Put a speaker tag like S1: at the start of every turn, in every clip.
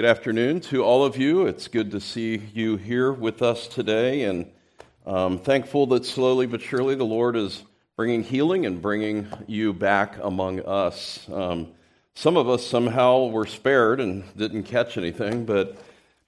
S1: Good afternoon to all of you. It's good to see you here with us today, and I'm thankful that slowly but surely the Lord is bringing healing and bringing you back among us. Um, some of us somehow were spared and didn't catch anything, but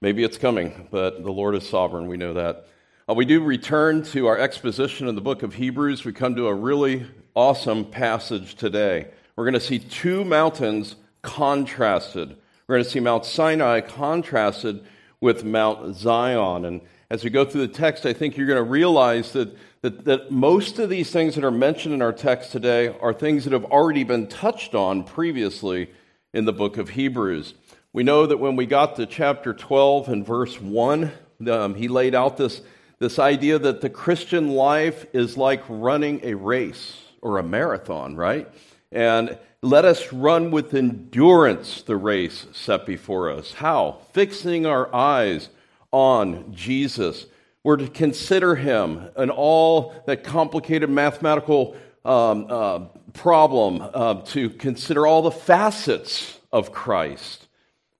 S1: maybe it's coming. But the Lord is sovereign, we know that. Uh, we do return to our exposition in the book of Hebrews. We come to a really awesome passage today. We're going to see two mountains contrasted. We're going to see Mount Sinai contrasted with Mount Zion. And as we go through the text, I think you're going to realize that, that, that most of these things that are mentioned in our text today are things that have already been touched on previously in the book of Hebrews. We know that when we got to chapter 12 and verse 1, um, he laid out this, this idea that the Christian life is like running a race or a marathon, right? And let us run with endurance the race set before us. How? Fixing our eyes on Jesus. We're to consider him and all that complicated mathematical um, uh, problem, uh, to consider all the facets of Christ.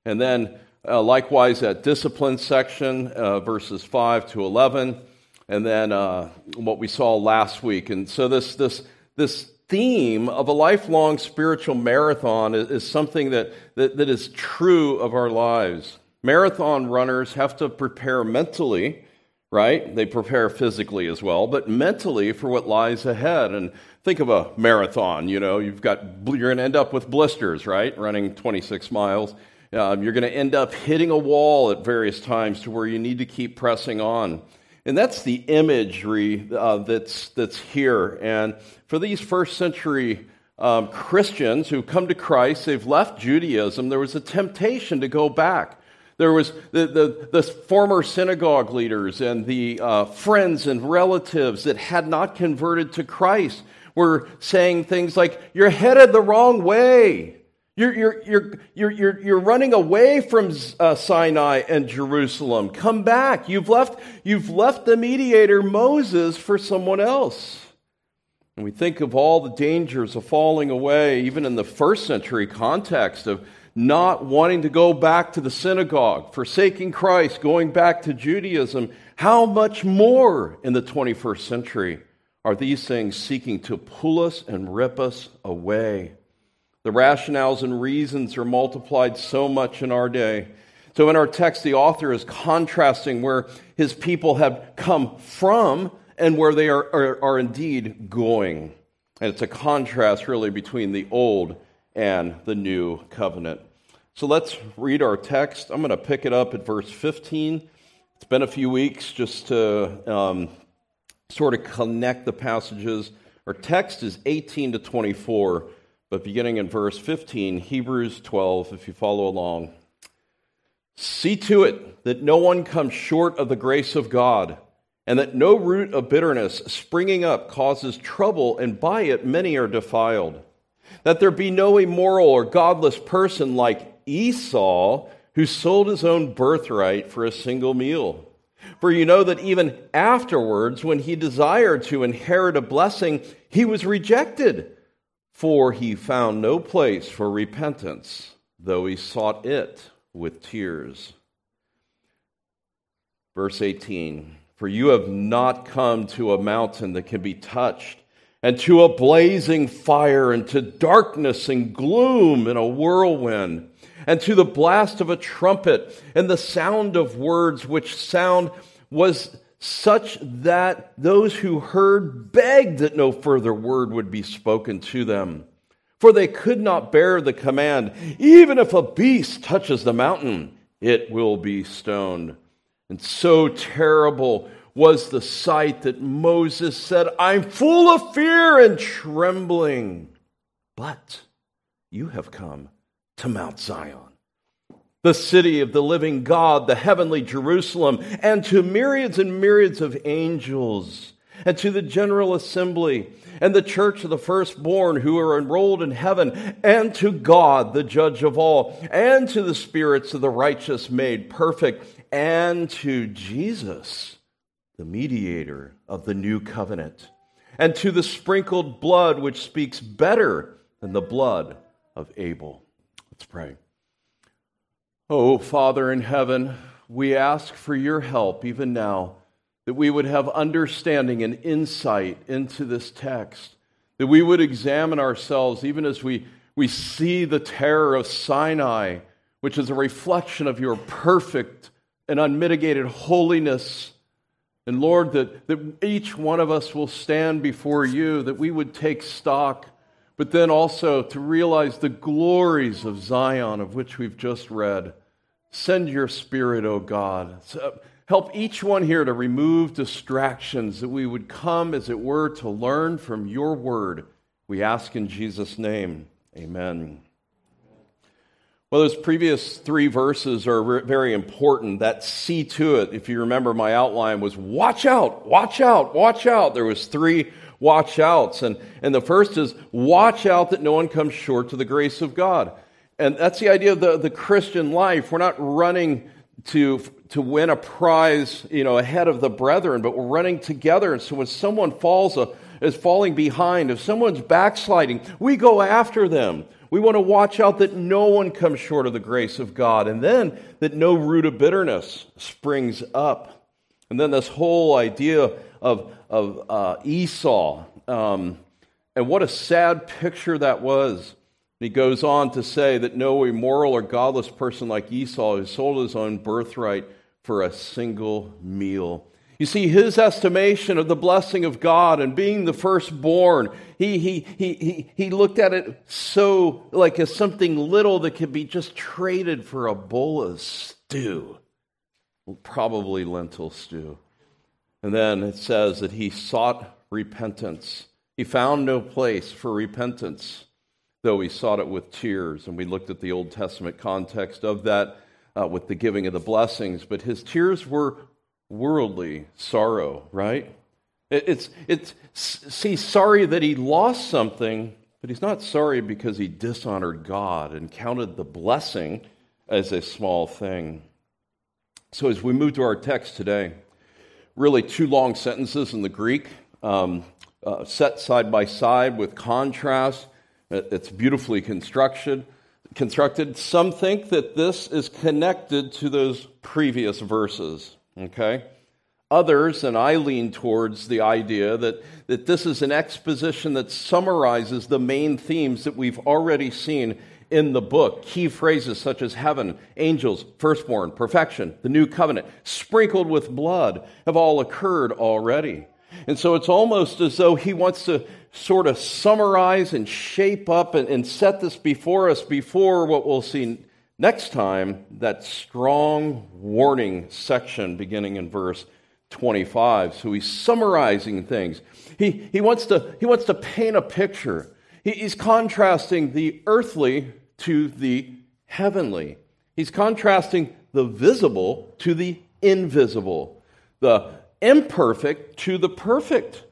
S1: And then, uh, likewise, that discipline section, uh, verses 5 to 11, and then uh, what we saw last week. And so, this, this, this theme of a lifelong spiritual marathon is, is something that, that, that is true of our lives. Marathon runners have to prepare mentally, right? They prepare physically as well, but mentally for what lies ahead. And think of a marathon, you know, you've got, you're going to end up with blisters, right? Running 26 miles. Um, you're going to end up hitting a wall at various times to where you need to keep pressing on. And that's the imagery uh, that's, that's here. And for these first century um, Christians who come to Christ, they've left Judaism, there was a temptation to go back. There was the, the, the former synagogue leaders and the uh, friends and relatives that had not converted to Christ were saying things like, You're headed the wrong way. You're, you're, you're, you're, you're, you're running away from uh, Sinai and Jerusalem. Come back. You've left, you've left the mediator, Moses, for someone else. And we think of all the dangers of falling away, even in the first century context of not wanting to go back to the synagogue, forsaking Christ, going back to Judaism. How much more in the 21st century are these things seeking to pull us and rip us away? The rationales and reasons are multiplied so much in our day. So, in our text, the author is contrasting where his people have come from and where they are, are, are indeed going. And it's a contrast, really, between the old and the new covenant. So, let's read our text. I'm going to pick it up at verse 15. It's been a few weeks just to um, sort of connect the passages. Our text is 18 to 24. But beginning in verse 15, Hebrews 12, if you follow along. See to it that no one comes short of the grace of God, and that no root of bitterness springing up causes trouble, and by it many are defiled. That there be no immoral or godless person like Esau, who sold his own birthright for a single meal. For you know that even afterwards, when he desired to inherit a blessing, he was rejected for he found no place for repentance, though he sought it with tears. Verse 18 For you have not come to a mountain that can be touched, and to a blazing fire, and to darkness and gloom and a whirlwind, and to the blast of a trumpet, and the sound of words, which sound was such that those who heard begged that no further word would be spoken to them. For they could not bear the command, even if a beast touches the mountain, it will be stoned. And so terrible was the sight that Moses said, I'm full of fear and trembling. But you have come to Mount Zion the city of the living God, the heavenly Jerusalem, and to myriads and myriads of angels, and to the general assembly, and the church of the firstborn who are enrolled in heaven, and to God, the judge of all, and to the spirits of the righteous made perfect, and to Jesus, the mediator of the new covenant, and to the sprinkled blood which speaks better than the blood of Abel. Let's pray. Oh, Father in heaven, we ask for your help even now, that we would have understanding and insight into this text, that we would examine ourselves even as we, we see the terror of Sinai, which is a reflection of your perfect and unmitigated holiness. And Lord, that, that each one of us will stand before you, that we would take stock, but then also to realize the glories of Zion, of which we've just read. Send your spirit, O God. Help each one here to remove distractions, that we would come, as it were, to learn from your word. We ask in Jesus' name. Amen. Well, those previous three verses are very important. That see to it, if you remember my outline, was watch out, watch out, watch out. There was three watch outs. And, and the first is watch out that no one comes short to the grace of God. And that's the idea of the, the Christian life. We're not running to, to win a prize, you know, ahead of the brethren, but we're running together. And so when someone falls, uh, is falling behind, if someone's backsliding, we go after them. We want to watch out that no one comes short of the grace of God, and then that no root of bitterness springs up. And then this whole idea of, of uh, Esau, um, and what a sad picture that was. He goes on to say that no immoral or godless person like Esau who sold his own birthright for a single meal. You see, his estimation of the blessing of God and being the firstborn, he, he, he, he, he looked at it so like as something little that could be just traded for a bowl of stew, probably lentil stew. And then it says that he sought repentance. He found no place for repentance though he sought it with tears. And we looked at the Old Testament context of that uh, with the giving of the blessings. But his tears were worldly sorrow, right? It, it's, it's, see, sorry that he lost something, but he's not sorry because he dishonored God and counted the blessing as a small thing. So as we move to our text today, really two long sentences in the Greek. Um, uh, set side by side with contrast it's beautifully constructed. Constructed. Some think that this is connected to those previous verses. Okay? Others, and I lean towards the idea that, that this is an exposition that summarizes the main themes that we've already seen in the book. Key phrases such as heaven, angels, firstborn, perfection, the new covenant, sprinkled with blood, have all occurred already. And so it's almost as though he wants to sort of summarize and shape up and, and set this before us before what we'll see next time that strong warning section beginning in verse 25. So he's summarizing things. He, he, wants, to, he wants to paint a picture. He, he's contrasting the earthly to the heavenly. He's contrasting the visible to the invisible, the imperfect to the perfect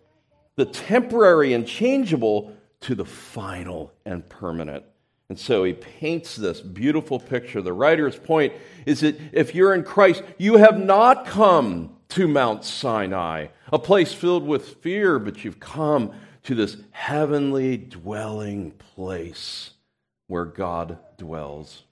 S1: the temporary and changeable to the final and permanent. And so he paints this beautiful picture. The writer's point is that if you're in Christ, you have not come to Mount Sinai, a place filled with fear, but you've come to this heavenly dwelling place where God dwells.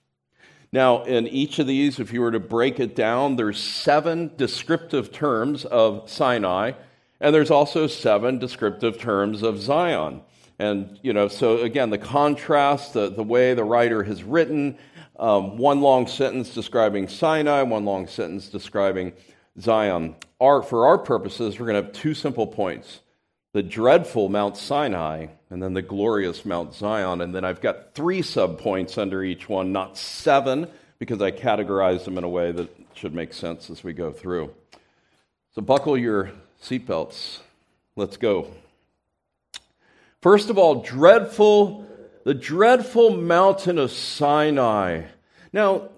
S1: Now, in each of these, if you were to break it down, there's seven descriptive terms of Sinai and there's also seven descriptive terms of Zion. And, you know, so again, the contrast, the, the way the writer has written, um, one long sentence describing Sinai, one long sentence describing Zion. Our, for our purposes, we're going to have two simple points the dreadful Mount Sinai, and then the glorious Mount Zion. And then I've got three subpoints under each one, not seven, because I categorized them in a way that should make sense as we go through. So buckle your Seatbelts. Let's go. First of all, dreadful, the dreadful mountain of Sinai. Now,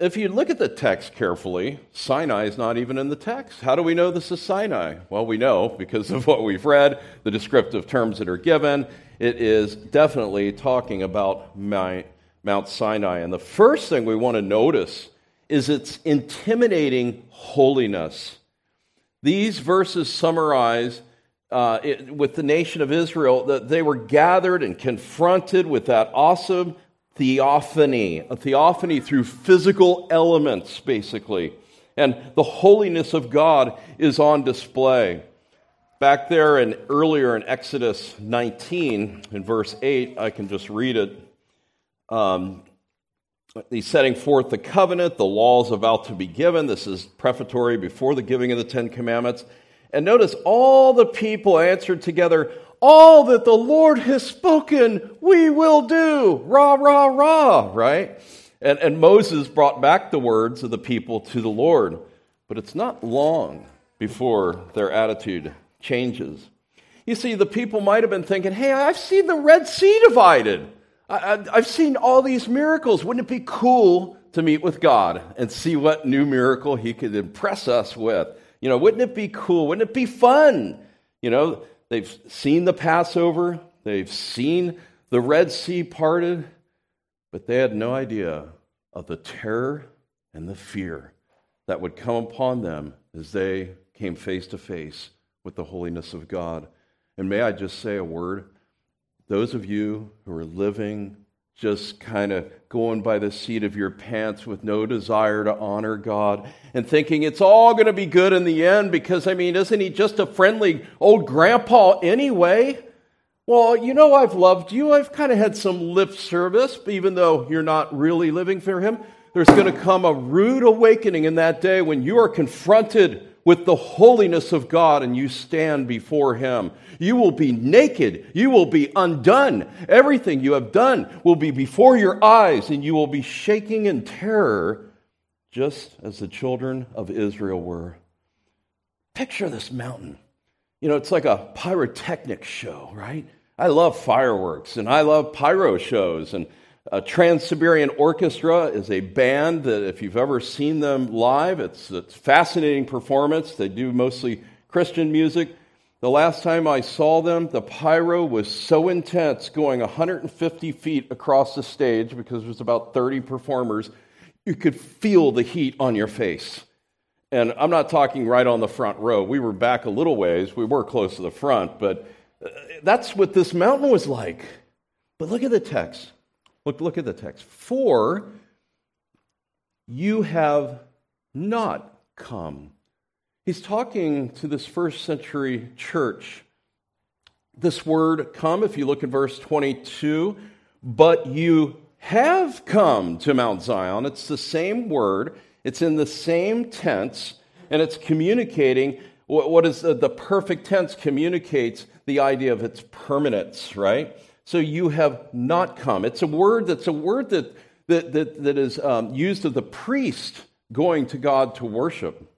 S1: if you look at the text carefully, Sinai is not even in the text. How do we know this is Sinai? Well, we know because of what we've read, the descriptive terms that are given. It is definitely talking about Mount Sinai. And the first thing we want to notice is its intimidating holiness. These verses summarize uh, it, with the nation of Israel that they were gathered and confronted with that awesome theophany, a theophany through physical elements, basically. And the holiness of God is on display. Back there and earlier in Exodus 19, in verse 8, I can just read it. Um, he's setting forth the covenant, the laws about to be given. This is prefatory before the giving of the Ten Commandments. And notice all the people answered together, All that the Lord has spoken, we will do. Rah, rah, rah, right? And, and Moses brought back the words of the people to the Lord. But it's not long before their attitude changes. You see, the people might have been thinking, hey, I've seen the Red Sea divided. I, have seen all these miracles. Wouldn't it be cool to meet with God and see what new miracle He could impress us with? You know, wouldn't it be cool? Wouldn't it be fun? You know, they've seen the Passover, they've seen the Red Sea parted, but they had no idea of the terror and the fear that would come upon them as they came face to face with the holiness of God. And may I just say a word? Those of you who are living just kind of going by the seat of your pants with no desire to honor God and thinking it's all going to be good in the end because, I mean, isn't he just a friendly old grandpa anyway? Well, you know, I've loved you. I've kind of had some lip service, even though you're not really living for him. There's going to come a rude awakening in that day when you are confronted with the holiness of God and you stand before Him. You will be naked. You will be undone. Everything you have done will be before your eyes and you will be shaking in terror, just as the children of Israel were. Picture this mountain. You know, it's like a pyrotechnic show, right? I love fireworks and I love pyro shows and uh, Trans Siberian Orchestra is a band that, if you've ever seen them live, it's a fascinating performance. They do mostly Christian music. The last time I saw them, the pyro was so intense, going 150 feet across the stage because there was about 30 performers. You could feel the heat on your face. And I'm not talking right on the front row. We were back a little ways. We were close to the front, but uh, that's what this mountain was like. But look at the text. Look, look at the text. For you have not come. He's talking to this first century church. This word come, if you look at verse 22, but you have come to Mount Zion. It's the same word, it's in the same tense, and it's communicating what is the perfect tense communicates the idea of its permanence, right? So you have not come. It's a word that's a word that, that, that, that is um, used of the priest going to God to worship.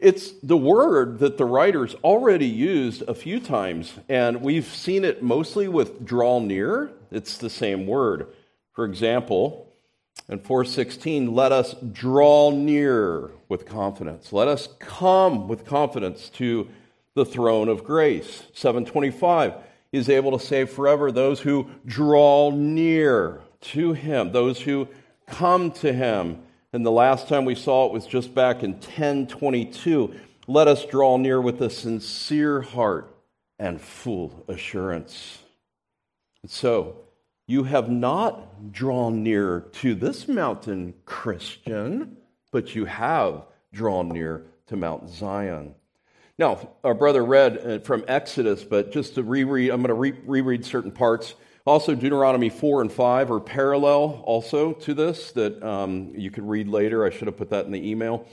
S1: It's the word that the writers already used a few times, and we've seen it mostly with draw near. It's the same word. For example, in 416, let us draw near with confidence. Let us come with confidence to the throne of grace. 725, is able to save forever those who draw near to him, those who come to him. And the last time we saw it was just back in 1022. Let us draw near with a sincere heart and full assurance. And so, you have not drawn near to this mountain, Christian, but you have drawn near to Mount Zion. Now, our brother read uh, from Exodus, but just to reread, I'm going to re- reread certain parts. Also, Deuteronomy 4 and 5 are parallel also to this that um, you could read later. I should have put that in the email.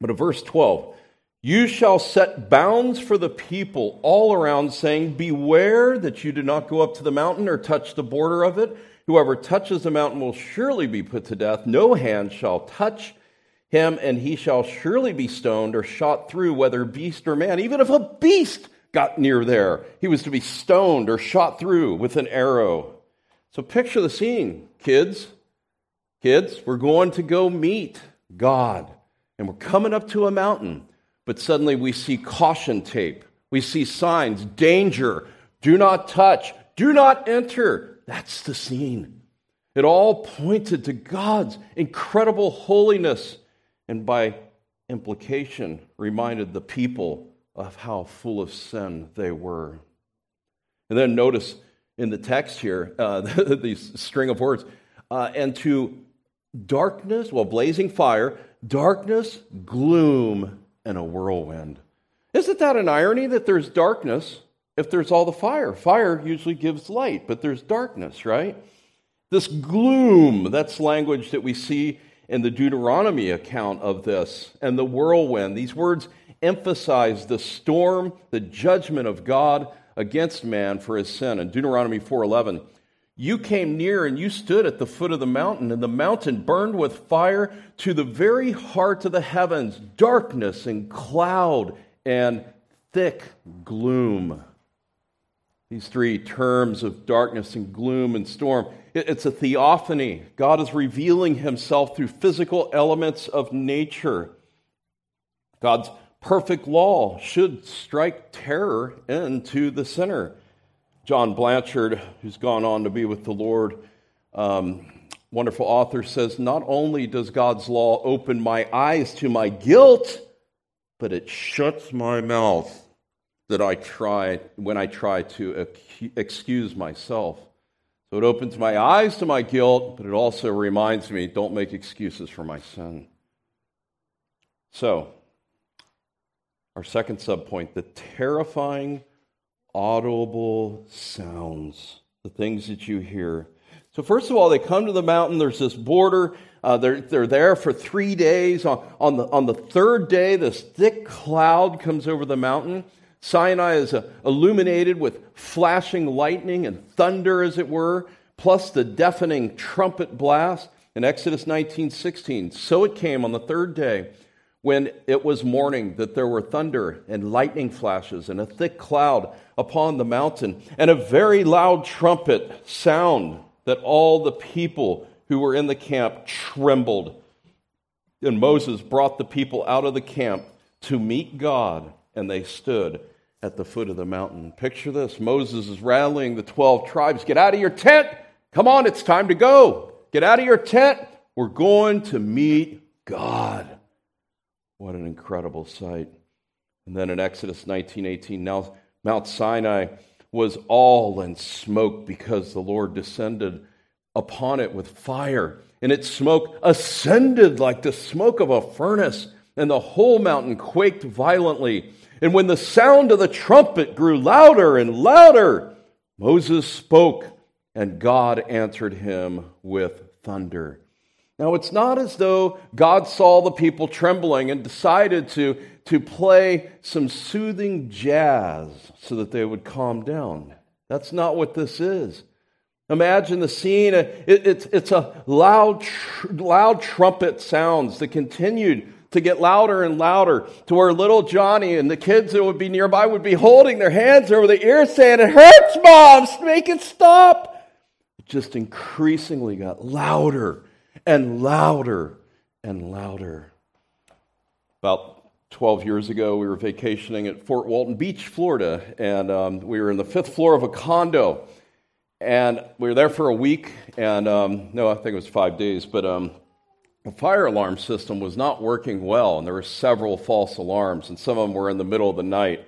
S1: But in verse 12, you shall set bounds for the people all around, saying, Beware that you do not go up to the mountain or touch the border of it. Whoever touches the mountain will surely be put to death. No hand shall touch him, and he shall surely be stoned or shot through, whether beast or man. Even if a beast got near there, he was to be stoned or shot through with an arrow. So picture the scene, kids. Kids, we're going to go meet God, and we're coming up to a mountain, but suddenly we see caution tape. We see signs, danger, do not touch, do not enter. That's the scene. It all pointed to God's incredible holiness and by implication reminded the people of how full of sin they were. And then notice in the text here, uh, these string of words, uh, and to darkness, well, blazing fire, darkness, gloom, and a whirlwind. Isn't that an irony that there's darkness if there's all the fire? Fire usually gives light, but there's darkness, right? This gloom, that's language that we see in the Deuteronomy account of this, and the whirlwind. These words emphasize the storm, the judgment of God against man for his sin. In Deuteronomy 4:11, you came near and you stood at the foot of the mountain, and the mountain burned with fire to the very heart of the heavens, darkness and cloud and thick gloom. These three terms of darkness and gloom and storm, it's a theophany. God is revealing himself through physical elements of nature. God's perfect law should strike terror into the sinner. John Blanchard, who's gone on to be with the Lord, um, wonderful author, says Not only does God's law open my eyes to my guilt, but it shuts my mouth that I try when I try to excuse myself. So it opens my eyes to my guilt, but it also reminds me don't make excuses for my sin. So, our second subpoint the terrifying audible sounds, the things that you hear. So, first of all, they come to the mountain. There's this border. Uh, they're, they're there for three days. On, on, the, on the third day, this thick cloud comes over the mountain. Sinai is uh, illuminated with flashing lightning and thunder, as it were, plus the deafening trumpet blast. In Exodus 19:16, so it came on the third day when it was morning that there were thunder and lightning flashes and a thick cloud upon the mountain and a very loud trumpet sound that all the people who were in the camp trembled. And Moses brought the people out of the camp to meet God, and they stood at the foot of the mountain. Picture this Moses is rallying the 12 tribes Get out of your tent! Come on, it's time to go. Get out of your tent. We're going to meet God. What an incredible sight. And then in Exodus 19:18, now Mount Sinai was all in smoke because the Lord descended upon it with fire, and its smoke ascended like the smoke of a furnace, and the whole mountain quaked violently. And when the sound of the trumpet grew louder and louder, Moses spoke, and God answered him with thunder. Now, it's not as though God saw the people trembling and decided to, to play some soothing jazz so that they would calm down. That's not what this is. Imagine the scene. It, it's, it's a loud, loud trumpet sounds that continued to get louder and louder to where little Johnny and the kids that would be nearby would be holding their hands over the ears saying, It hurts, Mom! Make it stop! It just increasingly got louder and louder and louder. About 12 years ago, we were vacationing at Fort Walton Beach, Florida, and um, we were in the fifth floor of a condo. And we were there for a week, and um, no, I think it was five days, but um, the fire alarm system was not working well, and there were several false alarms, and some of them were in the middle of the night.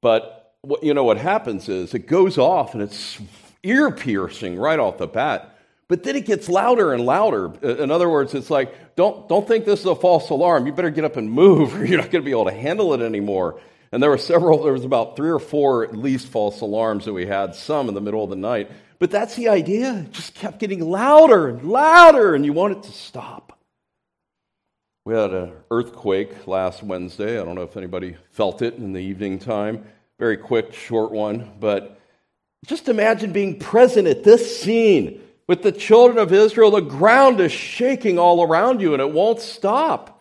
S1: But what, you know what happens is it goes off, and it's ear piercing right off the bat. But then it gets louder and louder. In other words, it's like, don't, don't think this is a false alarm. You better get up and move, or you're not going to be able to handle it anymore. And there were several, there was about three or four at least false alarms that we had, some in the middle of the night. But that's the idea. It just kept getting louder and louder, and you want it to stop. We had an earthquake last Wednesday. I don't know if anybody felt it in the evening time. Very quick, short one. But just imagine being present at this scene with the children of Israel, the ground is shaking all around you and it won't stop.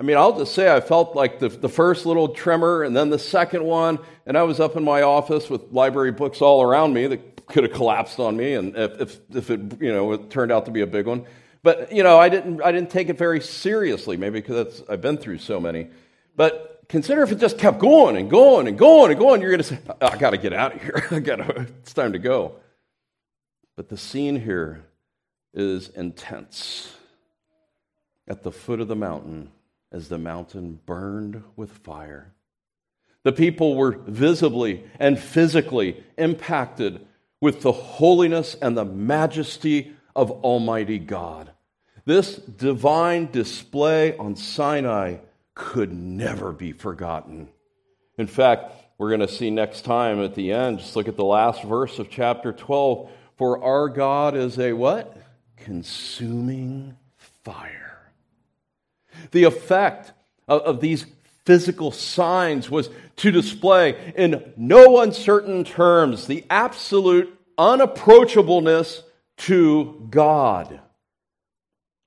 S1: I mean, I'll just say I felt like the, the first little tremor and then the second one, and I was up in my office with library books all around me that could have collapsed on me, and if, if, if it, you know, it turned out to be a big one. But, you know, I didn't, I didn't take it very seriously, maybe because I've been through so many. But consider if it just kept going and going and going and going, you're going to say, I got to get out of here. I got to, it's time to go. But the scene here is intense. At the foot of the mountain, as the mountain burned with fire, the people were visibly and physically impacted with the holiness and the majesty of Almighty God. This divine display on Sinai could never be forgotten. In fact, we're going to see next time at the end, just look at the last verse of chapter 12. For our God is a what? Consuming fire. The effect of, of these physical signs was to display in no uncertain terms the absolute unapproachableness to God.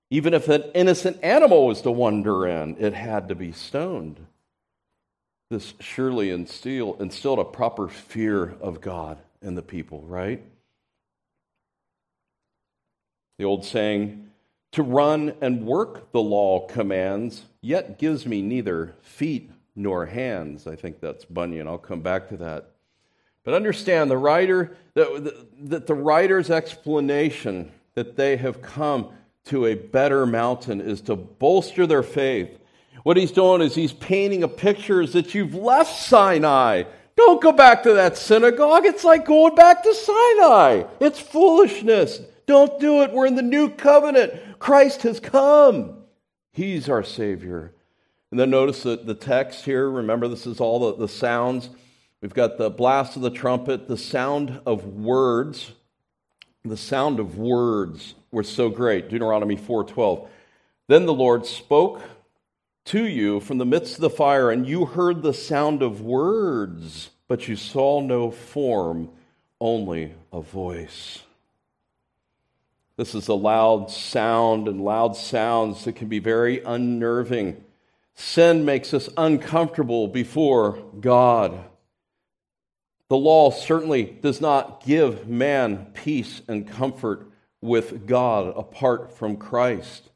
S1: Even if an innocent animal was to wander in, it had to be stoned. This surely instilled, instilled a proper fear of God in the people, right? The old saying, to run and work the law commands, yet gives me neither feet nor hands. I think that's Bunyan. I'll come back to that. But understand the writer that, that the writer's explanation that they have come to a better mountain is to bolster their faith. What he's doing is he's painting a picture is that you've left Sinai. Don't go back to that synagogue. It's like going back to Sinai. It's foolishness. Don't do it. We're in the new covenant. Christ has come. He's our Savior. And then notice that the text here, remember, this is all the, the sounds. We've got the blast of the trumpet, the sound of words. The sound of words were so great. Deuteronomy 4:12. Then the Lord spoke to you from the midst of the fire, and you heard the sound of words, but you saw no form, only a voice. This is a loud sound, and loud sounds that can be very unnerving. Sin makes us uncomfortable before God. The law certainly does not give man peace and comfort with God apart from Christ.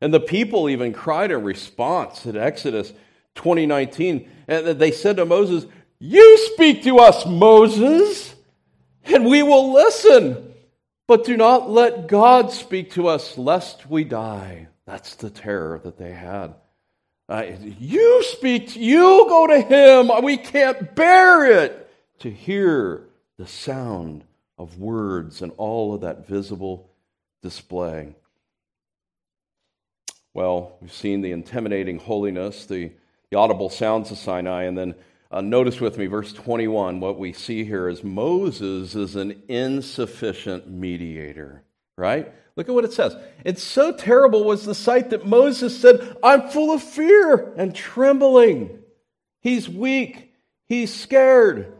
S1: And the people even cried in response in Exodus 2019. And they said to Moses, You speak to us, Moses, and we will listen. But do not let God speak to us, lest we die. That's the terror that they had. Uh, you speak, you go to him. We can't bear it to hear the sound of words and all of that visible display. Well, we've seen the intimidating holiness, the, the audible sounds of Sinai, and then uh, notice with me, verse 21, what we see here is Moses is an insufficient mediator, right? Look at what it says. It's so terrible was the sight that Moses said, I'm full of fear and trembling. He's weak. He's scared.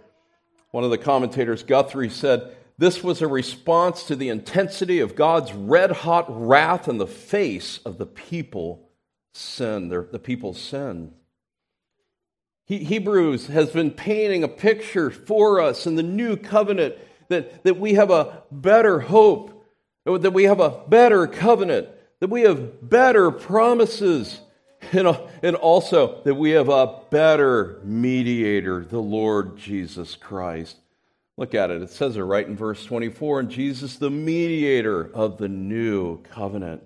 S1: One of the commentators, Guthrie, said, This was a response to the intensity of God's red hot wrath in the face of the people sin, the people's sin. Hebrews has been painting a picture for us in the new covenant that, that we have a better hope, that we have a better covenant, that we have better promises, and, and also that we have a better mediator, the Lord Jesus Christ. Look at it. It says it right in verse 24, and Jesus, the mediator of the new covenant.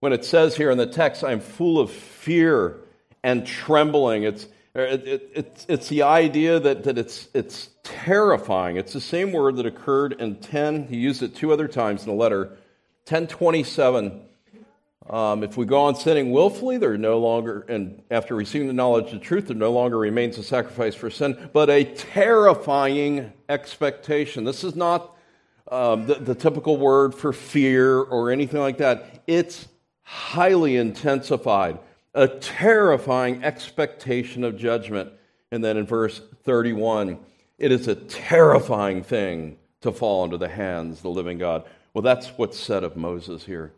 S1: When it says here in the text, I'm full of fear and trembling, it's er, it, it, it's, it's the idea that, that it's, it's terrifying. It's the same word that occurred in 10. He used it two other times in the letter. 1027. Um, if we go on sinning willfully, there no longer, and after receiving the knowledge of the truth, there no longer remains a sacrifice for sin, but a terrifying expectation. This is not um, the, the typical word for fear or anything like that. It's highly intensified a terrifying expectation of judgment. And then in verse 31, it is a terrifying thing to fall into the hands of the living God. Well, that's what's said of Moses here.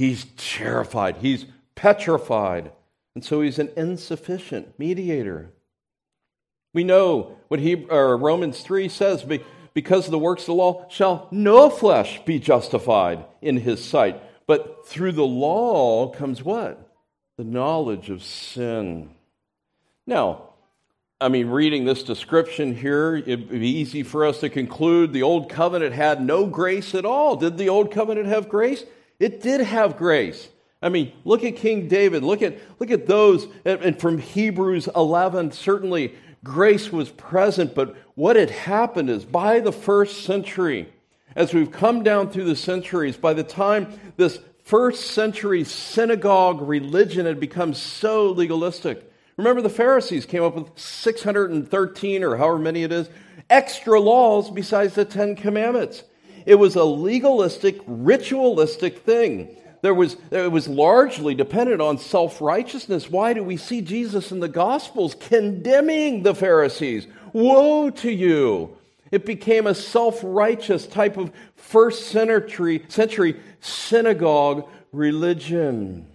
S1: He's terrified, he's petrified. And so he's an insufficient mediator. We know what he, Romans 3 says because of the works of the law, shall no flesh be justified in his sight. But through the law comes what? the knowledge of sin. Now, I mean, reading this description here, it'd be easy for us to conclude the Old Covenant had no grace at all. Did the Old Covenant have grace? It did have grace. I mean, look at King David. Look at, look at those. And from Hebrews 11, certainly grace was present, but what had happened is by the first century, As we've come down through the centuries, by the time this first century synagogue religion had become so legalistic, remember the Pharisees came up with 613 or however many it is extra laws besides the Ten Commandments. It was a legalistic, ritualistic thing. There was, it was largely dependent on self righteousness. Why do we see Jesus in the Gospels condemning the Pharisees? Woe to you! It became a self righteous type of first century, century synagogue religion.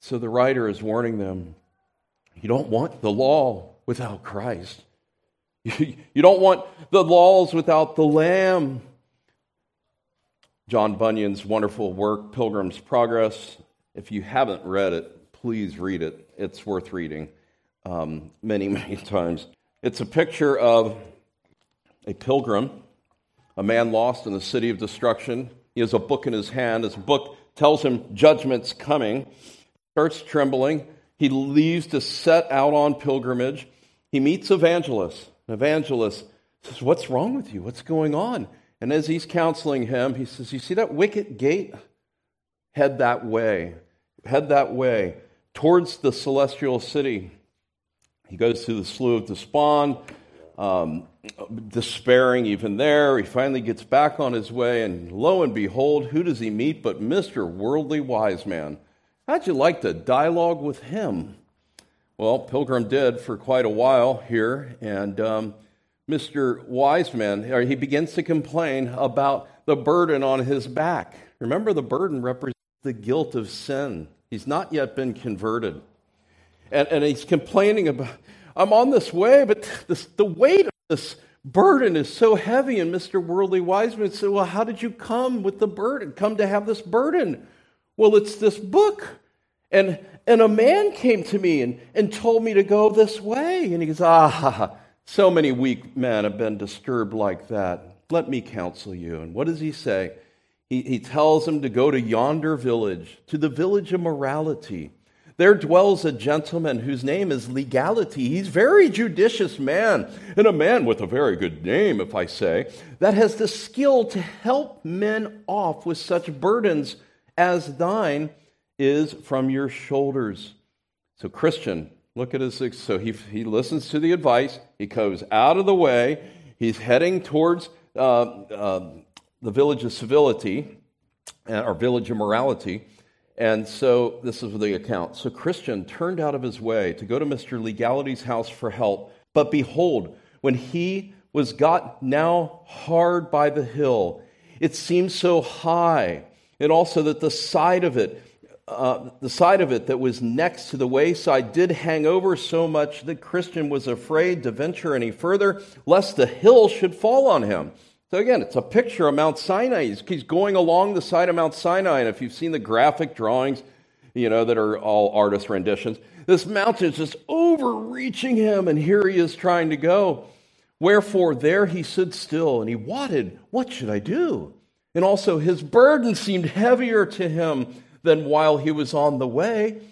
S1: So the writer is warning them you don't want the law without Christ. You, don't want the laws without the Lamb. John Bunyan's wonderful work, Pilgrim's Progress. If you haven't read it, please read it. It's worth reading um, many, many times. It's a picture of a pilgrim, a man lost in the city of destruction. He has a book in his hand. His book tells him judgment's coming. Starts trembling. He leaves to set out on pilgrimage. He meets Evangelist. Evangelist says, What's wrong with you? What's going on? And as he's counseling him, he says, You see that wicket gate? Head that way. Head that way towards the celestial city. He goes through the slough of despond, um, despairing even there. He finally gets back on his way, and lo and behold, who does he meet but Mr. Worldly Wise Man? How'd you like to dialogue with him? Well, Pilgrim did for quite a while here, and um, Mr. Wiseman, he begins to complain about the burden on his back. Remember, the burden represents the guilt of sin. He's not yet been converted. And, and he's complaining about, I'm on this way, but this, the weight of this burden is so heavy. And Mr. Worldly Wiseman said, Well, how did you come with the burden? Come to have this burden? Well, it's this book. And, and a man came to me and, and told me to go this way. And he goes, Ah, so many weak men have been disturbed like that. Let me counsel you. And what does he say? He, he tells him to go to yonder village, to the village of morality. There dwells a gentleman whose name is legality. He's very judicious man, and a man with a very good name, if I say, that has the skill to help men off with such burdens as thine is from your shoulders. So, Christian, look at his. So he, he listens to the advice. He goes out of the way. He's heading towards uh, uh, the village of civility, uh, or village of morality. And so this is the account. So Christian turned out of his way to go to Mr. Legality's house for help. But behold, when he was got now hard by the hill, it seemed so high, and also that the side of it uh, the side of it that was next to the wayside did hang over so much that Christian was afraid to venture any further, lest the hill should fall on him. So again, it's a picture of Mount Sinai. He's, he's going along the side of Mount Sinai, and if you've seen the graphic drawings, you know, that are all artist renditions, this mountain is just overreaching him, and here he is trying to go. Wherefore, there he stood still, and he wotted, What should I do? And also, his burden seemed heavier to him than while he was on the way.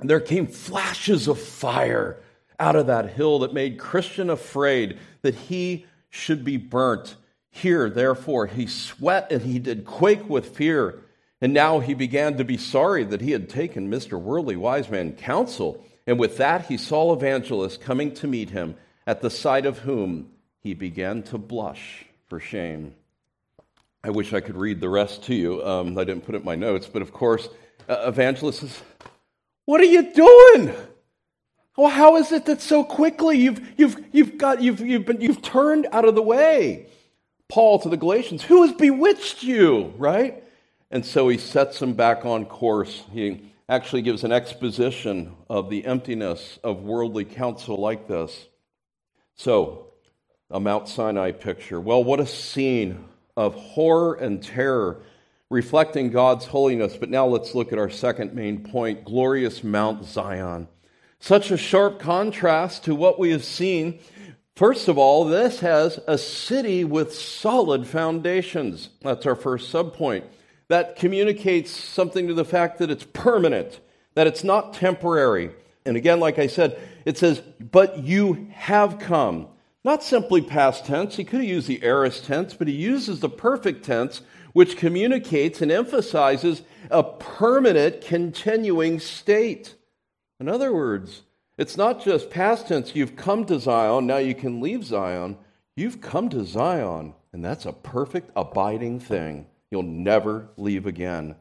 S1: There came flashes of fire out of that hill that made Christian afraid that he should be burnt. Here, therefore, he sweat and he did quake with fear. And now he began to be sorry that he had taken Mr. Worldly Wise Man counsel. And with that, he saw Evangelist coming to meet him, at the sight of whom he began to blush for shame. I wish I could read the rest to you. Um, I didn't put it in my notes, but of course, uh, Evangelist says, What are you doing? Well, how is it that so quickly you've, you've, you've, got, you've, you've, been, you've turned out of the way? Paul to the Galatians, Who has bewitched you? Right? And so he sets them back on course. He actually gives an exposition of the emptiness of worldly counsel like this. So, a Mount Sinai picture. Well, what a scene of horror and terror, reflecting God's holiness. But now let's look at our second main point glorious Mount Zion. Such a sharp contrast to what we have seen. First of all, this has a city with solid foundations. That's our first subpoint. That communicates something to the fact that it's permanent, that it's not temporary. And again, like I said, it says, But you have come. Not simply past tense. He could have used the aorist tense, but he uses the perfect tense, which communicates and emphasizes a permanent, continuing state. In other words, it's not just past tense, you've come to Zion, now you can leave Zion. You've come to Zion, and that's a perfect, abiding thing. You'll never leave again.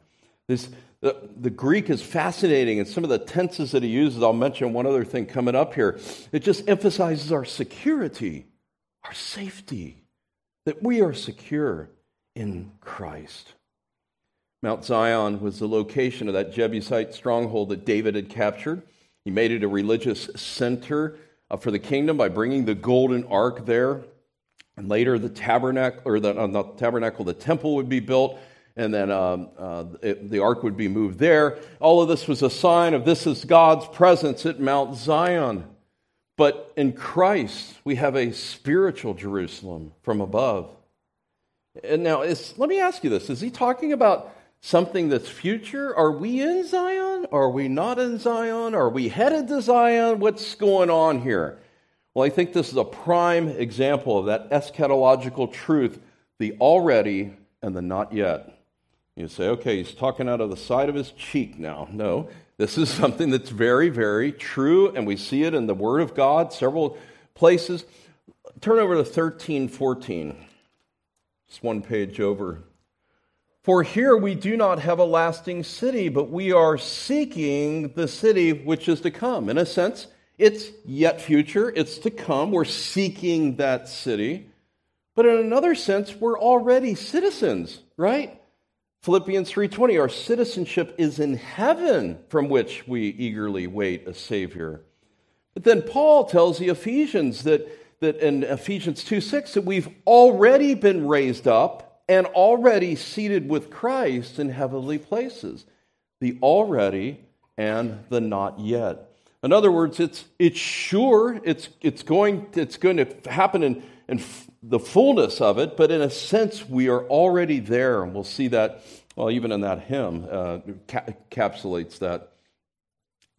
S1: This, the, the Greek is fascinating, and some of the tenses that he uses, I'll mention one other thing coming up here. It just emphasizes our security, our safety, that we are secure in Christ. Mount Zion was the location of that Jebusite stronghold that David had captured. He made it a religious center uh, for the kingdom by bringing the golden ark there. And later, the tabernacle, or the, uh, not the tabernacle, the temple would be built, and then um, uh, it, the ark would be moved there. All of this was a sign of this is God's presence at Mount Zion. But in Christ, we have a spiritual Jerusalem from above. And now, let me ask you this: Is he talking about something that's future? Are we in Zion? Are we not in Zion? Are we headed to Zion? What's going on here? Well, I think this is a prime example of that eschatological truth the already and the not yet. You say, okay, he's talking out of the side of his cheek now. No, this is something that's very, very true, and we see it in the Word of God several places. Turn over to 1314. just one page over. For here we do not have a lasting city, but we are seeking the city which is to come. In a sense, it's yet future, it's to come. We're seeking that city. But in another sense, we're already citizens, right? Philippians 3:20 our citizenship is in heaven from which we eagerly wait a savior. But then Paul tells the Ephesians that, that in Ephesians 2 6 that we've already been raised up and already seated with Christ in heavenly places. The already and the not yet. In other words, it's, it's sure, it's, it's, going, it's going to happen in, in the fullness of it, but in a sense, we are already there. And we'll see that, well, even in that hymn, uh, ca- encapsulates that.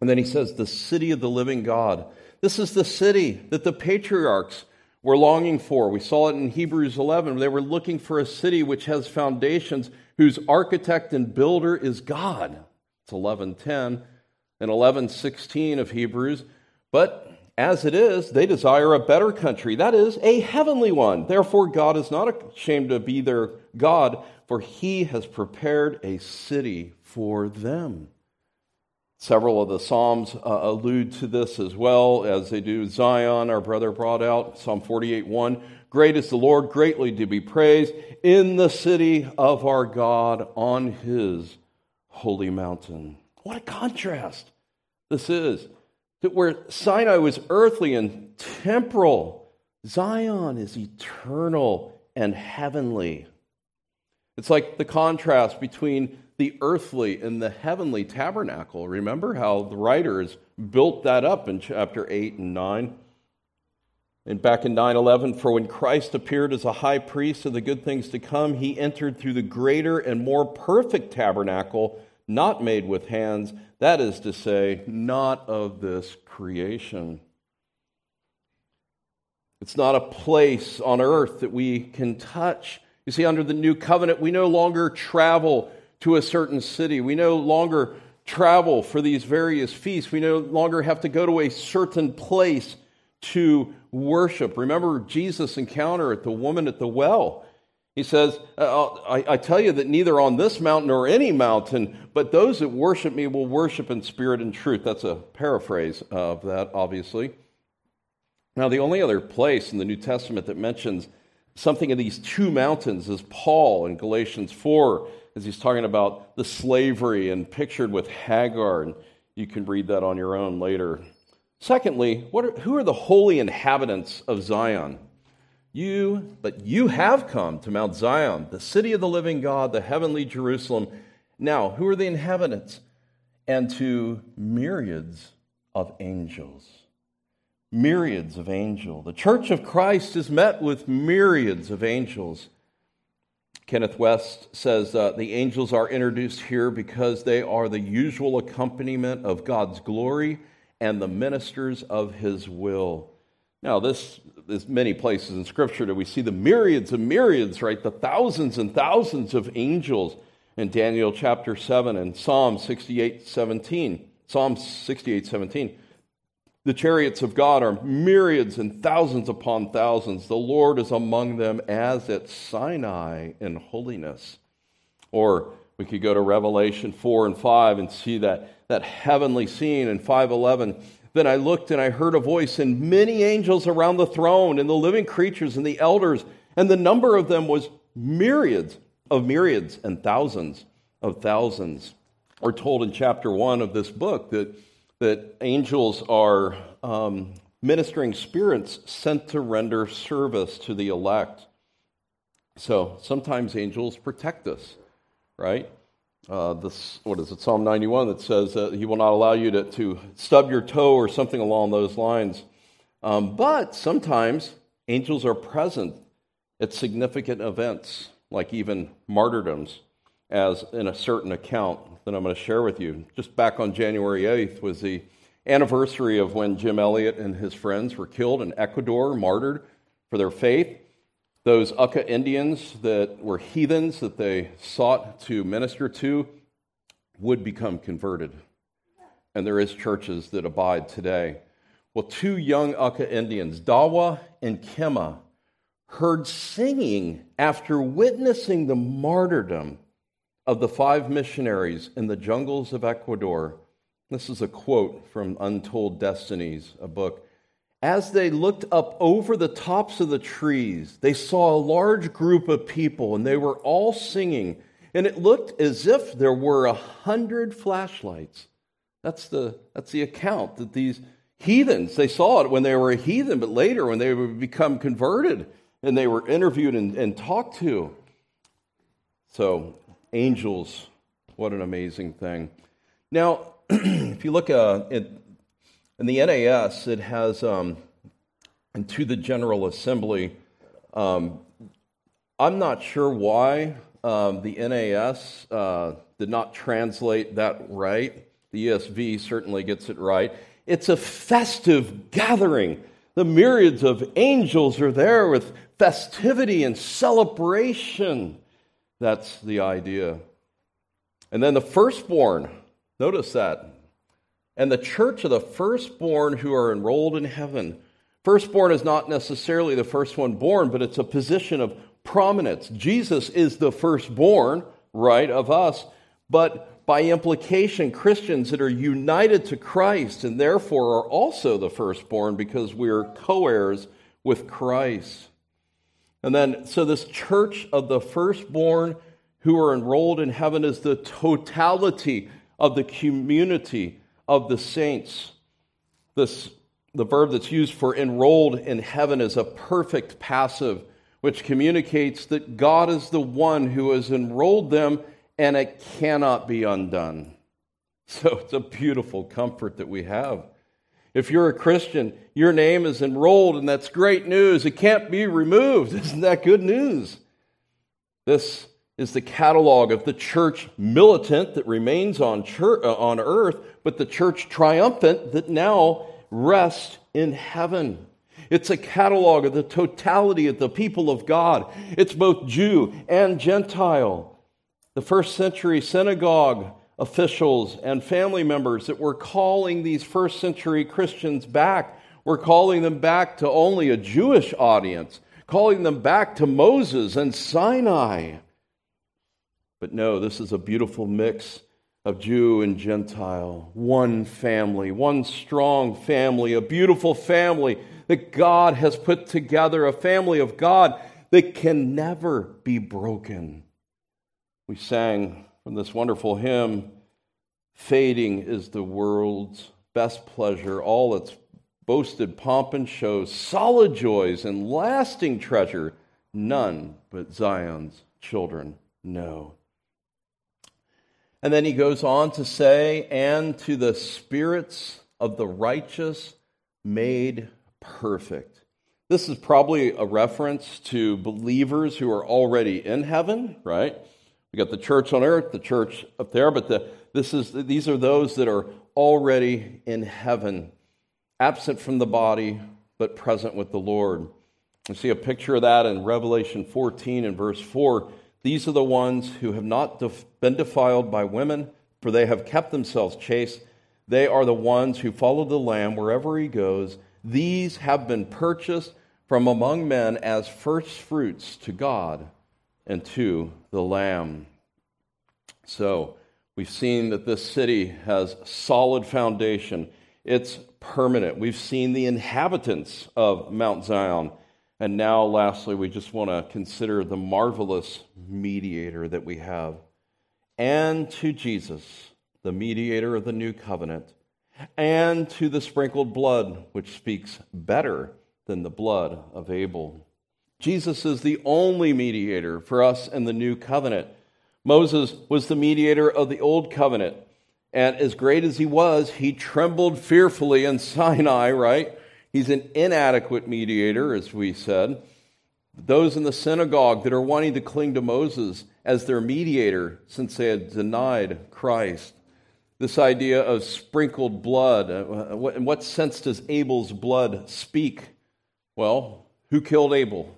S1: And then he says, the city of the living God. This is the city that the patriarchs were longing for. We saw it in Hebrews 11. They were looking for a city which has foundations, whose architect and builder is God. It's 11:10 and 11:16 of Hebrews. But as it is, they desire a better country, that is, a heavenly one. Therefore, God is not ashamed to be their God, for he has prepared a city for them. Several of the Psalms uh, allude to this as well, as they do Zion, our brother brought out, Psalm 48 1. Great is the Lord, greatly to be praised in the city of our God on his holy mountain. What a contrast this is. That where Sinai was earthly and temporal, Zion is eternal and heavenly. It's like the contrast between the earthly and the heavenly tabernacle. Remember how the writers built that up in chapter 8 and 9? And back in 911, for when Christ appeared as a high priest of the good things to come, he entered through the greater and more perfect tabernacle, not made with hands, that is to say, not of this creation. It's not a place on earth that we can touch. You see, under the new covenant, we no longer travel to a certain city. We no longer travel for these various feasts. We no longer have to go to a certain place to worship. Remember Jesus' encounter at the woman at the well. He says, uh, I, I, tell you that neither on this mountain or any mountain, but those that worship me will worship in spirit and truth. That's a paraphrase of that, obviously. Now, the only other place in the New Testament that mentions something of these two mountains is Paul in Galatians 4 as he's talking about the slavery and pictured with Hagar. And you can read that on your own later. Secondly, are, who are the holy inhabitants of Zion? You, but you have come to Mount Zion, the city of the living God, the heavenly Jerusalem. Now, who are the inhabitants? And to myriads of angels. Myriads of angels. The church of Christ is met with myriads of angels. Kenneth Wuest says uh, the angels are introduced here because they are the usual accompaniment of God's glory and the ministers of his will. Now, this there's many places in Scripture that we see the myriads and myriads, right? The thousands and thousands of angels in Daniel chapter 7 and Psalm 68 17. Psalm 68 17. The chariots of God are myriads and thousands upon thousands. The Lord is among them as at Sinai in holiness. Or we could go to Revelation 4 and 5 and see that, that heavenly scene in 511 then I looked and I heard a voice, and many angels around the throne, and the living creatures, and the elders, and the number of them was myriads of myriads and thousands of thousands. We're told in chapter one of this book that, that angels are um, ministering spirits sent to render service to the elect. So sometimes angels protect us, right? Uh, this, what is it, Psalm 91 that says he will not allow you to, to stub your toe or something along those lines. Um, but sometimes angels are present at significant events, like even martyrdoms, as in a certain account that I'm going to share with you. Just back on January 8th was the anniversary of when Jim Elliot and his friends were killed in Ecuador, martyred for their faith those Auca Indians that were heathens that they sought to minister to would become converted. And there is churches that abide today. Well, two young Auca Indians, Dawa and Kema, heard singing after witnessing the martyrdom of the five missionaries in the jungles of Ecuador. This is a quote from Untold Destinies, a book as they looked up over the tops of the trees, they saw a large group of people, and they were all singing. And it looked as if there were a hundred flashlights. That's the, that's the account that these heathens, they saw it when they were a heathen, but later when they would become converted and they were interviewed and, and talked to. So, angels, what an amazing thing. Now, if you look uh, at in the NAS, it has, um, and to the General Assembly, um, I'm not sure why um, the NAS uh, did not translate that right. The ESV certainly gets it right. It's a festive gathering. The myriads of angels are there with festivity and celebration. That's the idea. And then the firstborn, notice that and the church of the firstborn who are enrolled in heaven. Firstborn is not necessarily the first one born, but it's a position of prominence. Jesus is the firstborn, right, of us, but by implication, Christians that are united to Christ and therefore are also the firstborn because we're co heirs with Christ. And then, so this church of the firstborn who are enrolled in heaven is the totality of the community of the saints. This, the verb that's used for enrolled in heaven is a perfect passive, which communicates that God is the one who has enrolled them and it cannot be undone. So it's a beautiful comfort that we have. If you're a Christian, your name is enrolled, and that's great news. It can't be removed. Isn't that good news? This is the catalog of the church militant that remains on, church, uh, on earth, but the church triumphant that now rests in heaven. It's a catalog of the totality of the people of God. It's both Jew and Gentile. The first century synagogue officials and family members that were calling these first century Christians back were calling them back to only a Jewish audience, calling them back to Moses and Sinai. But no, this is a beautiful mix of Jew and Gentile, one family, one strong family, a beautiful family that God has put together, a family of God that can never be broken. We sang from this wonderful hymn Fading is the world's best pleasure, all its boasted pomp and show, solid joys and lasting treasure, none but Zion's children know. And then he goes on to say, and to the spirits of the righteous made perfect. This is probably a reference to believers who are already in heaven, right? We got the church on earth, the church up there, but the, this is, these are those that are already in heaven, absent from the body, but present with the Lord. We see a picture of that in Revelation 14 and verse 4. These are the ones who have not def- been defiled by women, for they have kept themselves chaste. They are the ones who follow the Lamb wherever he goes. These have been purchased from among men as first fruits to God and to the Lamb. So, we've seen that this city has solid foundation. It's permanent. We've seen the inhabitants of Mount Zion. And now, lastly, we just want to consider the marvelous mediator that we have. And to Jesus, the mediator of the new covenant, and to the sprinkled blood, which speaks better than the blood of Abel. Jesus is the only mediator for us in the new covenant. Moses was the mediator of the old covenant. And as great as he was, he trembled fearfully in Sinai, right? He's an inadequate mediator, as we said. Those in the synagogue that are wanting to cling to Moses as their mediator since they had denied Christ. This idea of sprinkled blood. Uh, in what sense does Abel's blood speak? Well, who killed Abel?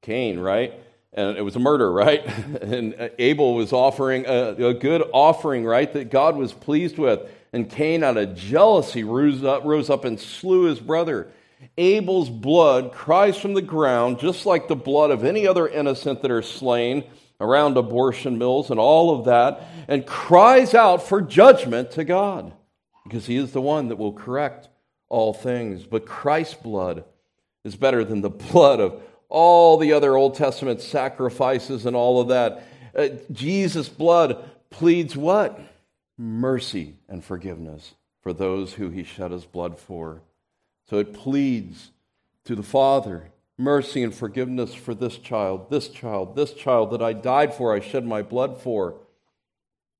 S1: Cain, right? And it was a murder, right? And Abel was offering a, a good offering, right, that God was pleased with. And Cain, out of jealousy, rose up, and slew his brother. Abel's blood cries from the ground, just like the blood of any other innocent that are slain around abortion mills and all of that, and cries out for judgment to God because he is the one that will correct all things. But Christ's blood is better than the blood of all the other Old Testament sacrifices and all of that. Uh, Jesus' blood pleads what? Mercy and forgiveness for those who he shed his blood for. So it pleads to the Father mercy and forgiveness for this child, this child, this child that I died for, I shed my blood for.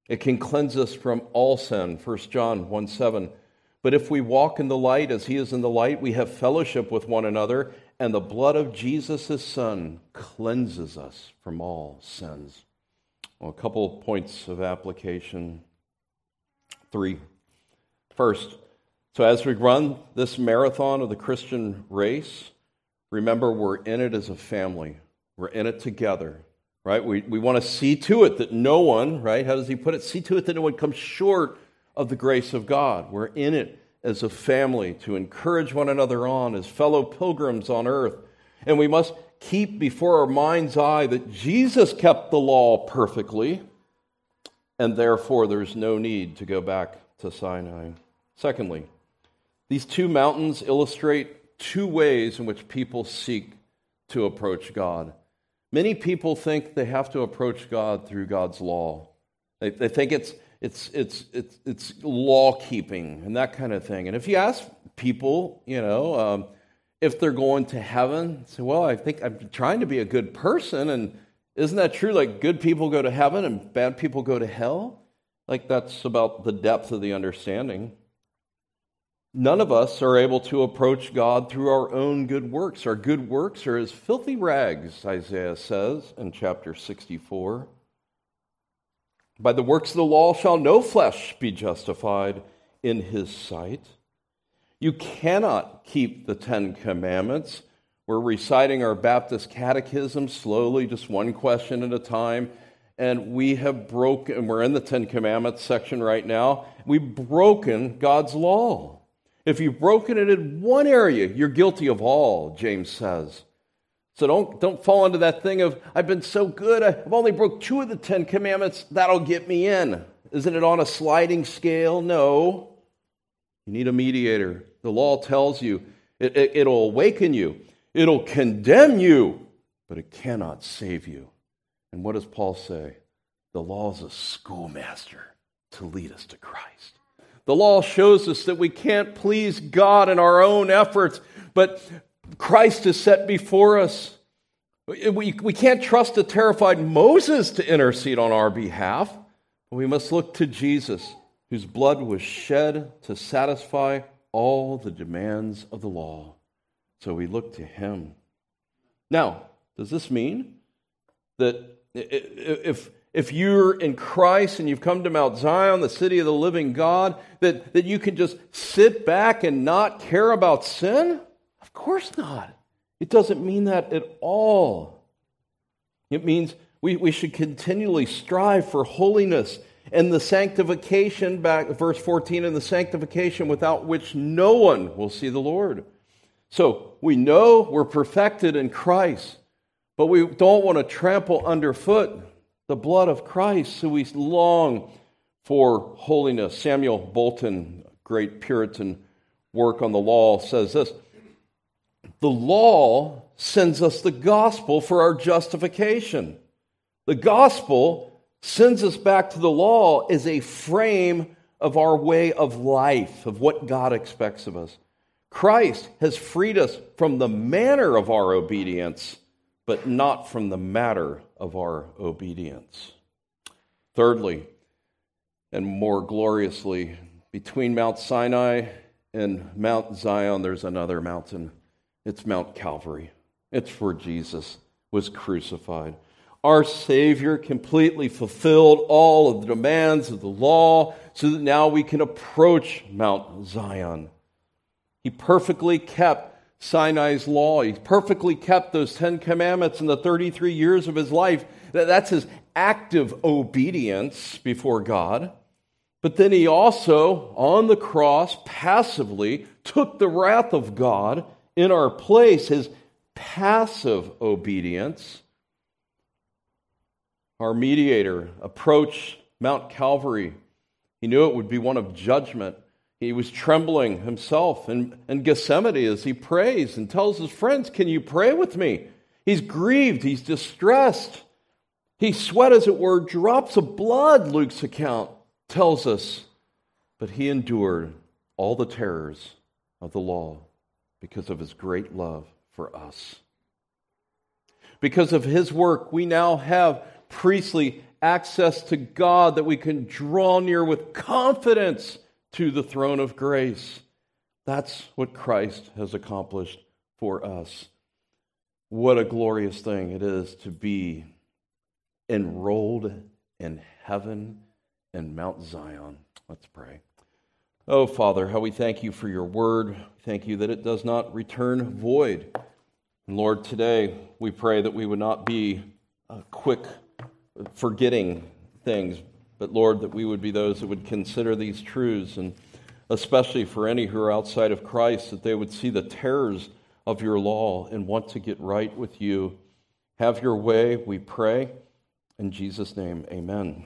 S1: It can cleanse us from all sin, 1 John 1 7. But if we walk in the light as he is in the light, we have fellowship with one another, and the blood of Jesus, his son, cleanses us from all sins. Well, a couple of points of application. Three. First, so as we run this marathon of the Christian race, remember we're in it as a family. We're in it together, right? We, we want to see to it that no one, right? How does he put it? See to it that no one comes short of the grace of God. We're in it as a family to encourage one another on as fellow pilgrims on earth. And we must keep before our mind's eye that Jesus kept the law perfectly, and therefore there's no need to go back to Sinai. Secondly, these two mountains illustrate two ways in which people seek to approach God. Many people think they have to approach God through God's law. They, they think it's it's, it's, it's, it's law keeping and that kind of thing. And if you ask people, you know, um, if they're going to heaven, say, well, I think I'm trying to be a good person. And isn't that true? Like good people go to heaven and bad people go to hell? Like that's about the depth of the understanding. None of us are able to approach God through our own good works. Our good works are as filthy rags, Isaiah says in chapter 64. By the works of the law shall no flesh be justified in his sight. You cannot keep the Ten Commandments. We're reciting our Baptist catechism slowly, just one question at a time. And we have broken, we're in the Ten Commandments section right now. We've broken God's law. If you've broken it in one area, you're guilty of all, James says. So don't, don't fall into that thing of, I've been so good, I've only broke two of the Ten Commandments, that'll get me in. Isn't it on a sliding scale? No. You need a mediator. The law tells you it, it, it'll awaken you, it'll condemn you, but it cannot save you. And what does Paul say? The law is a schoolmaster to lead us to Christ. The law shows us that we can't please God in our own efforts, but Christ is set before us. We, we can't trust a terrified Moses to intercede on our behalf. We must look to Jesus, whose blood was shed to satisfy all the demands of the law. So we look to him. Now, does this mean that if, if you're in Christ and you've come to Mount Zion, the city of the living God, that, that you can just sit back and not care about sin? Of course not. It doesn't mean that at all. It means we, we should continually strive for holiness and the sanctification, back verse 14, and the sanctification without which no one will see the Lord. So we know we're perfected in Christ, but we don't want to trample underfoot the blood of Christ, so we long for holiness. Samuel Bolton, great Puritan work on the law, says this The law sends us the gospel for our justification. The gospel sends us back to the law as a frame of our way of life, of what God expects of us. Christ has freed us from the manner of our obedience, but not from the matter of our obedience. Thirdly, and more gloriously, between Mount Sinai and Mount Zion, there's another mountain. It's Mount Calvary. It's where Jesus was crucified. Our Savior completely fulfilled all of the demands of the law so that now we can approach Mount Zion. He perfectly kept Sinai's law. He perfectly kept those Ten Commandments in the 33 years of his life. That's his active obedience before God. But then he also, on the cross, passively took the wrath of God in our place, his passive obedience. Our mediator approached Mount Calvary. He knew it would be one of judgment. He was trembling himself in, in Gethsemane as he prays and tells his friends, Can you pray with me? He's grieved, he's distressed. He sweat, as it were, drops of blood, Luke's account tells us. But he endured all the terrors of the law because of his great love for us. Because of his work, we now have priestly access to God that we can draw near with confidence to the throne of grace. That's what Christ has accomplished for us. What a glorious thing it is to be enrolled in heaven in Mount Zion. Let's pray. Oh, Father, how we thank you for your word. Thank you that it does not return void. And Lord, today we pray that we would not be uh, quick forgetting things, but Lord, that we would be those that would consider these truths, and especially for any who are outside of Christ, that they would see the terrors of your law and want to get right with you. Have your way, we pray. In Jesus' name, amen.